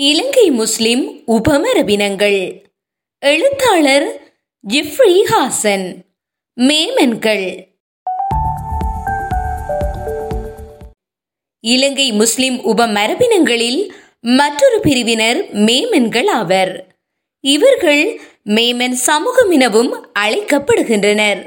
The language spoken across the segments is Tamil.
இலங்கை முஸ்லிம் உபமரபினங்கள். எழுத்தாளர் ஜிஃப்ரி ஹாசன். மேமன்கள். இலங்கை முஸ்லிம் உபமரபினங்களில் மற்றொரு பிரிவினர் மேமன்கள் ஆவர். இவர்கள் மேமன் சமூகம் எனவும் அழைக்கப்படுகின்றனர்.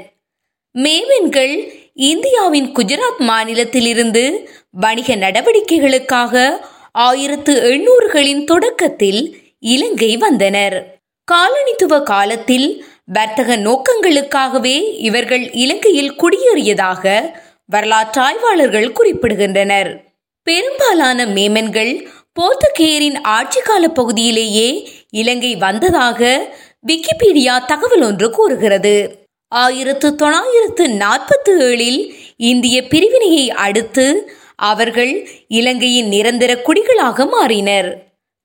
மேமன்கள் இந்தியாவின் குஜராத் மாநிலத்திலிருந்து வணிக நடவடிக்கைகளுக்காக ஆயிரத்து எண்ணூறுகளின் தொடக்கத்தில் இலங்கை வந்தனர். காலனித்துவ காலத்தில் வர்த்தக நோக்கங்களுக்காகவே இவர்கள் இலங்கையில் குடியேறியதாக வரலாற்றாய்வாளர்கள் குறிப்பிடுகின்றனர். பெரும்பாலான மேமன்கள் போர்த்துகேயரின் ஆட்சி கால பகுதியிலேயே இலங்கை வந்ததாக விக்கிபீடியா தகவல் ஒன்று கூறுகிறது. ஆயிரத்து தொள்ளாயிரத்து நாற்பத்தி ஏழில் இந்திய பிரிவினையை அடுத்து அவர்கள் இலங்கையின் நிரந்தர குடிகளாக மாறினர்.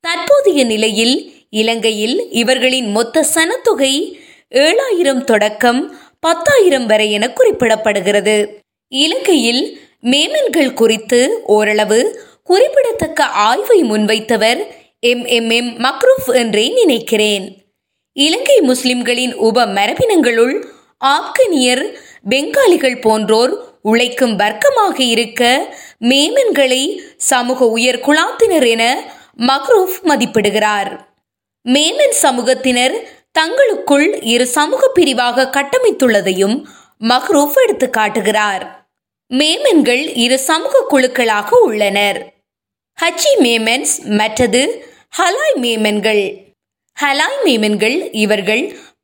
தற்போதைய நிலையில் இலங்கையில் இவர்களின் மொத்த சனத்தொகை ஏழாயிரம் தொடக்கம் பத்தாயிரம் வரை என குறிப்பிடப்படுகிறது. இலங்கையில் மேமன்கள் குறித்து ஓரளவு குறிப்பிடத்தக்க ஆய்வை முன்வைத்தவர் எம். எம். எம். மக்ரூஃப் என்றே நினைக்கிறேன். இலங்கை முஸ்லிம்களின் உப மரபினங்களுள் ஆப்கனியர் பெங்காலிகள் போன்றோர் உழைக்கும் வர்க்கமாக இருக்க மேமன்களை சமூக உயர் குழாத்தினர் என மக்ரூஃப் மதிப்பிடுகிறார். மேமன் சமூகத்தினர் தங்களுக்குள் இரு சமூக பிரிவாக கட்டமைத்துள்ளதையும் மக்ரூஃப் எடுத்து காட்டுகிறார். மேமன்கள் இரு சமூக குழுக்களாக உள்ளனர். ஹச்சி மேமன்ஸ் மற்றது ஹலாய் மேமன்கள். ஹலாய் மேமன்கள் இவர்கள்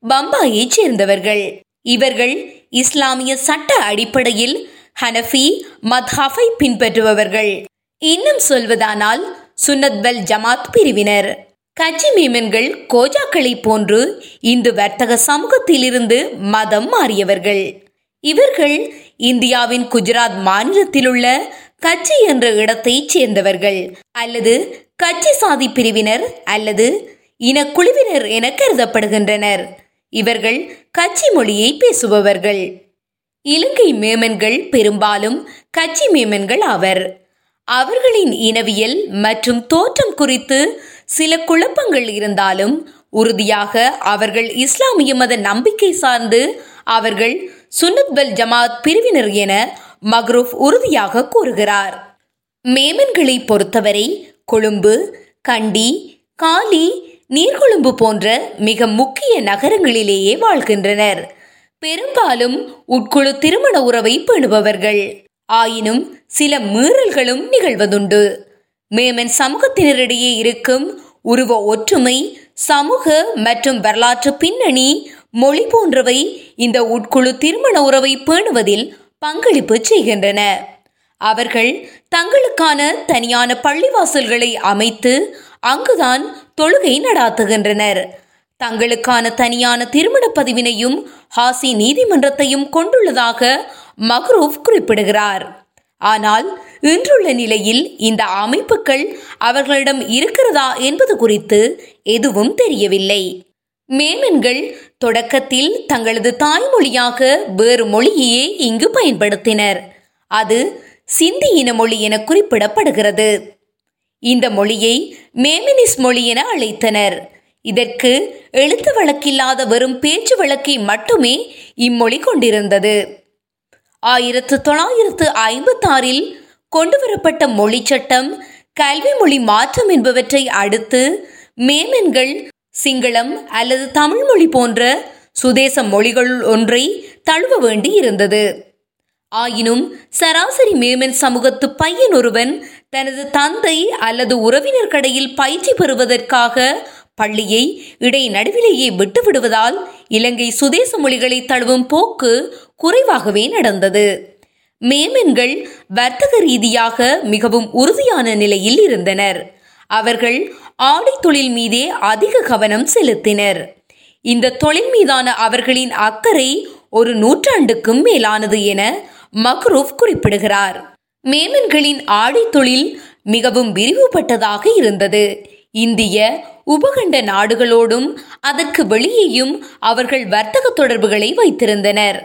பம்பாயைச் சேர்ந்தவர்கள். இவர்கள் இஸ்லாமிய சட்ட அடிப்படையில் ஹனஃபி மத்ஹாஃபை பின்பற்றுபவர்கள். இன்னும் சொல்வதானால் சுன்னத்வல் ஜமாத் பிரிவினர். கட்சி மீமன்கள் கோஜாக்களை போன்று இந்து வர்த்தக சமூகத்திலிருந்து மதம் மாறியவர்கள். இவர்கள் இந்தியாவின் குஜராத் மாநிலத்திலுள்ள கட்சி என்ற இடத்தைச் சேர்ந்தவர்கள் அல்லது கட்சி சாதி பிரிவினர் அல்லது இனக்குழுவினர் என கருதப்படுகின்றனர். இவர்கள் கட்சி மொழியை பேசுபவர்கள். இலங்கை மேமன்கள் பெரும்பாலும் கட்சி மேமன்கள் ஆவர். அவர்களின் இனவியல் மற்றும் தோற்றம் குறித்து சில குழப்பங்கள் இருந்தாலும் உறுதியாக அவர்கள் இஸ்லாமிய மத நம்பிக்கை சார்ந்து அவர்கள் சுன்னத்வல் ஜமாத் பிரிவினர் என மக்ரூஃப் உறுதியாக கூறுகிறார். மேமன்களை பொறுத்தவரை கொழும்பு கண்டி காலி நீர்கொழும்பு போன்ற மிக முக்கிய நகரங்களிலேயே வாழ்கின்றனர். பெரும்பாலும் உட்குழு திருமண உறவை பேணுபவர்கள். ஆயினும் சில மீறல்களும் நிகழ்வதுண்டு. மேமன் சமூகத்தினரிடையே இருக்கும் உருவ ஒற்றுமை சமூக மற்றும் வரலாற்று பின்னணி மொழி போன்றவை இந்த உட்குழு திருமண உறவை பேணுவதில் பங்களிப்பு செய்கின்றன. அவர்கள் தங்களுக்கான தனியான பள்ளிவாசல்களை அமைத்து அங்குதான் தொழுகை நடாத்துகின்றனர். தங்களுக்கான தனியான திருமண பதிவினையும் ஹாசி நீதிமன்றத்தையும் கொண்டுள்ளதாக மக்ரூப் குறிப்பிடுகிறார். ஆனால் இன்றுள்ள நிலையில் இந்த அமைப்புகள் அவர்களிடம் இருக்கிறதா என்பது குறித்து எதுவும் தெரியவில்லை. மேமன்கள் தொடக்கத்தில் தங்களது தாய்மொழியாக வேறு மொழியையே இங்கு பயன்படுத்தினர். அது சிந்தி இன மொழி என குறிப்பிடப்படுகிறது. இந்த மொழியை மேமினிஸ் மொழி என அழைத்தனர். இதற்கு எழுத்து வழக்கில்லாத வெறும் பேச்சு வழக்கை மட்டுமே இம்மொழி கொண்டிருந்தது. ஆயிரத்து தொள்ளாயிரத்து ஐம்பத்தாறில் கொண்டுவரப்பட்ட மொழி சட்டம் கல்வி மொழி மாற்றம் என்பவற்றை அடுத்து மேமென்கள் சிங்களம் அல்லது தமிழ் மொழி போன்ற சுதேச மொழிகளுள் ஒன்றை தழுவ வேண்டி இருந்தது. ஆயினும் சராசரி மேமன் சமூகத்து பையன் ஒருவன் தனது தந்தை அல்லது உறவினர் கடையில் பயிற்சி பெறுவதற்காக பள்ளியை இடை நடுவிலேயே விட்டுவிடுவதால் இலங்கை சுதேச மொழிகளை தழுவும் போக்கு குறைவாகவே நடந்தது. மேமென்கள் வர்த்தக ரீதியாக மிகவும் உறுதியான நிலையில் இருந்தனர். அவர்கள் ஆடை தொழில் மீதே அதிக கவனம் செலுத்தினர். இந்த தொழில் மீதான அவர்களின் அக்கறை ஒரு நூற்றாண்டுக்கும் மேலானது என மக்ரூப் குறிப்பிடுகிறார். மேமன்களின் ஆடை தொழில் மிகவும் விரிவுபட்டதாக இருந்தது. இந்திய உபகண்ட நாடுகளோடும் அதற்கு வெளியேயும் அவர்கள் வர்த்தக தொடர்புகளை வைத்திருந்தனர்.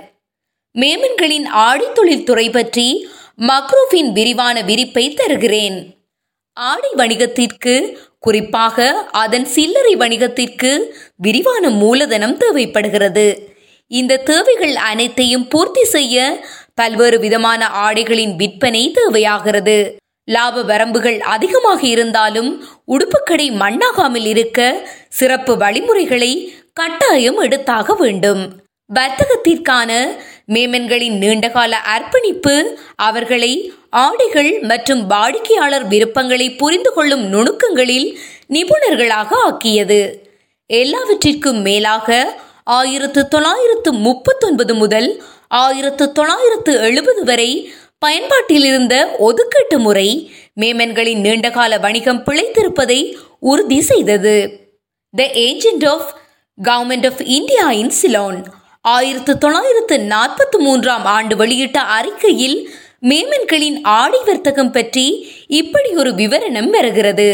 மேமன்களின் ஆடைத்தொழில் துறை பற்றி மக்ரூஃபின் விரிவான விரிப்பை தருகிறேன். ஆடை வணிகத்திற்கு குறிப்பாக அதன் சில்லறை வணிகத்திற்கு விரிவான மூலதனம் தேவைப்படுகிறது. இந்த தேவைகள் அனைத்தையும் பூர்த்தி செய்ய பல்வேறு விதமான ஆடைகளின் விற்பனை தேவையாகிறது. லாப வரம்புகள் அதிகமாக இருந்தாலும் உடுப்புக்கடை மண்ணாகாமல் இருக்க சிறப்பு வழிமுறைகளை கட்டாயம் எடுத்தாக வேண்டும். வர்த்தகத்திற்கான மேமன்களின் நீண்டகால அர்ப்பணிப்பு அவர்களை ஆடைகள் மற்றும் வாடிக்கையாளர் விருப்பங்களை புரிந்து கொள்ளும் நுணுக்கங்களில் நிபுணர்களாக ஆக்கியது. எல்லாவற்றிற்கும் மேலாக ஆயிரத்து தொள்ளாயிரத்து முப்பத்தொன்பது முதல் ஆயிரத்து தொள்ளாயிரத்து எழுபது வரை பயன்பாட்டில் இருந்த ஒதுக்கீட்டு முறை மேமன்களின் நீண்டகால வணிகம் பிழைத்திருப்பதை உறுதி செய்தது. The agent of government of India in Ceylon ஆயிரத்து தொள்ளாயிரத்து நாற்பத்தி மூன்றாம் ஆண்டு வெளியிட்ட அறிக்கையில் மேமன்களின் ஆடை வர்த்தகம் பற்றி இப்படி ஒரு விவரணம் வருகிறது.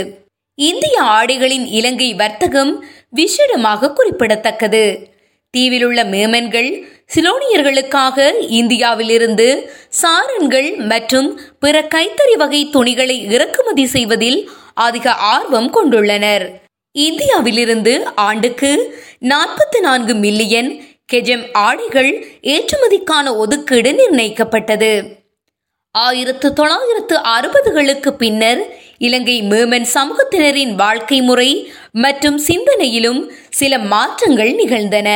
இந்திய ஆடைகளின் இலங்கை வர்த்தகம் விசேடமாக குறிப்பிடத்தக்கது. தீவிலுள்ள மேமன்கள் சிலோனியர்களுக்காக இந்தியாவிலிருந்து சாரன்கள் மற்றும் பிற கைத்தறி வகை துணிகளை இறக்குமதி செய்வதில் அதிக ஆர்வம் கொண்டுள்ளனர். இந்தியாவிலிருந்து ஆண்டுக்கு நாற்பத்தி நான்கு மில்லியன் கெஜம் ஆடைகள் ஏற்றுமதிக்கான ஒதுக்கீடு நிர்ணயிக்கப்பட்டது. ஆயிரத்து தொள்ளாயிரத்து அறுபதுகளுக்கு பின்னர் இலங்கை மேமன் சமூகத்தினரின் வாழ்க்கை முறை மற்றும் சிந்தனையிலும் சில மாற்றங்கள் நிகழ்ந்தன.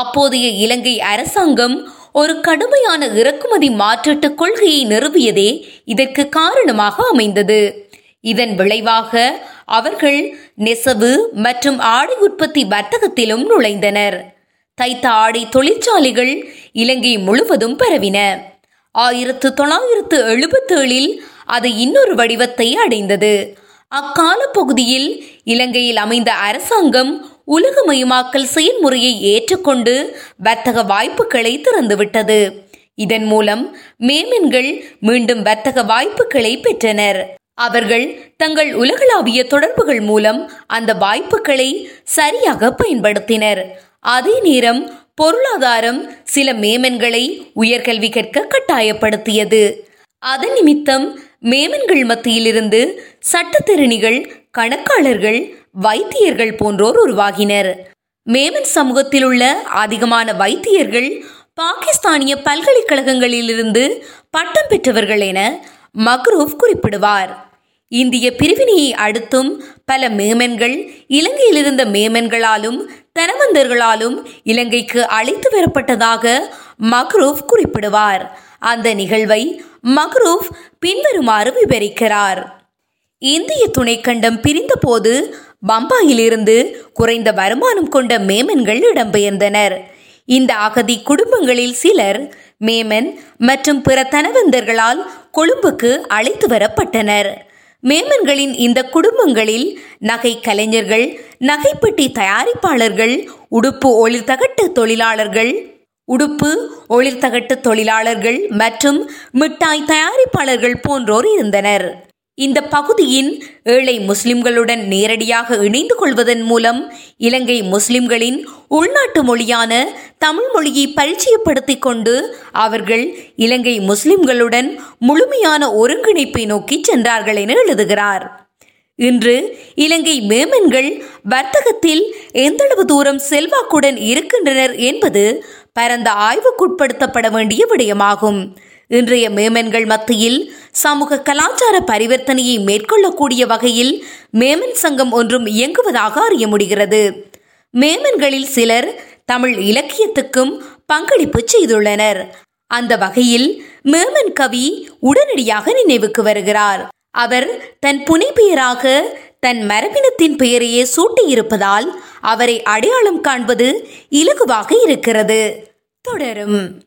அப்போதைய இலங்கை அரசாங்கம் ஒரு கடுமையான இறக்குமதி மாற்றீட்டு கொள்கையை நிறுவியதே இதற்கு காரணமாக அமைந்தது. இதன் விளைவாக அவர்கள் நெசவு மற்றும் ஆடை உற்பத்தி வர்த்தகத்திலும் நுழைந்தனர். தைத்த ஆடை தொழிற்சாலைகள் இலங்கை முழுவதும் பரவின. ஆயிரத்து தொள்ளாயிரத்து எழுபத்தேழில் அது இன்னொரு வடிவத்தை அடைந்தது. அக்கால பகுதியில் இலங்கையில் அமைந்த அரசாங்கம் உலகமயமாக்கல் செயல்முறையை ஏற்றுக்கொண்டு வர்த்தக வாய்ப்புகளை திறந்துவிட்டது. இதன் மூலம் மேமென்கள் மீண்டும் வர்த்தக வாய்ப்புகளை பெற்றனர். அவர்கள் தங்கள் உலகளாவிய தொடர்புகள் மூலம் அந்த வாய்ப்புகளை சரியாக பயன்படுத்தினர். அதே நேரம் பொருளாதாரம் சில மேமன்களை உயர்கல்வி கற்க கட்டாயப்படுத்தியது. அதன் நிமித்தம் மேமன்கள் மத்தியிலிருந்து சட்டத்திறனிகள் கணக்காளர்கள் வைத்தியர்கள் போன்றோர் உருவாகினர். மேமன் சமூகத்தில் உள்ள அதிகமான வைத்தியர்கள் பாகிஸ்தானிய பல்கலைக்கழகங்களிலிருந்து பட்டம் பெற்றவர்கள் என மக்ரூப் குறிப்பிடுவார். இந்திய பிரிவினையை அடுத்தும் பல மேமன்கள் இலங்கையில் இருந்த மேமன்களாலும் தனவந்தர்களாலும் இலங்கைக்கு அழைத்து வரப்பட்டதாக மக்ரூப் குறிப்பிடுவார். அந்த நிகழ்வை மக்ரூப் பின்வருமாறு விவரிக்கிறார். இந்திய துணைக்கண்டம் பிரிந்தபோது பம்பாயிலிருந்து குறைந்த வருமானம் கொண்ட மேமன்கள் இடம்பெயர்ந்தனர். இந்த அகதி குடும்பங்களில் சிலர் மேமன் மற்றும் பிற தனவந்தர்களால் கொழும்புக்கு அழைத்து வரப்பட்டனர். மேமன்களின் இந்த குடும்பங்களில் நகை கலைஞர்கள் நகைப்பெட்டி தயாரிப்பாளர்கள் உடுப்பு ஒளிர்தகட்டு தொழிலாளர்கள் உடுப்பு ஒளிர்தகட்டு தொழிலாளர்கள் மற்றும் மிட்டாய் தயாரிப்பாளர்கள் போன்றோர் இருந்தனர். இந்த பகுதியின் ஏழை முஸ்லிம்களுடன் நேரடியாக இணைந்து கொள்வதன் மூலம் இலங்கை முஸ்லிம்களின் உள்நாட்டு மொழியான தமிழ் மொழியை பரிச்சயப்படுத்திக் கொண்டு அவர்கள் இலங்கை முஸ்லிம்களுடன் முழுமையான ஒருங்கிணைப்பை நோக்கி சென்றார்கள் என எழுதுகிறார். இன்று இலங்கை மேமன்கள் வர்த்தகத்தில் எந்தளவு தூரம் செல்வாக்குடன் இருக்கின்றனர் என்பது பரந்த ஆய்வுக்குட்படுத்தப்பட வேண்டிய விடயமாகும். இன்றைய மேமன்கள் மத்தியில் சமூக கலாச்சார பரிவர்த்தனையை மேற்கொள்ளக்கூடிய வகையில் மேமன் சங்கம் ஒன்றும் இயங்குவதாக அறிய முடிகிறது. மேமன்களில் சிலர் தமிழ் இலக்கியத்துக்கும் பங்களிப்பு செய்துள்ளனர். அந்த வகையில் மேமன் கவி உடனடியாக நினைவுக்கு வருகிறார். அவர் தன் புனைப்பெயராக தன் மரபினத்தின் பெயரையே சூட்டியிருப்பதால் அவரை அடையாளம் காண்பது இலகுவாக இருக்கிறது. தொடரும்.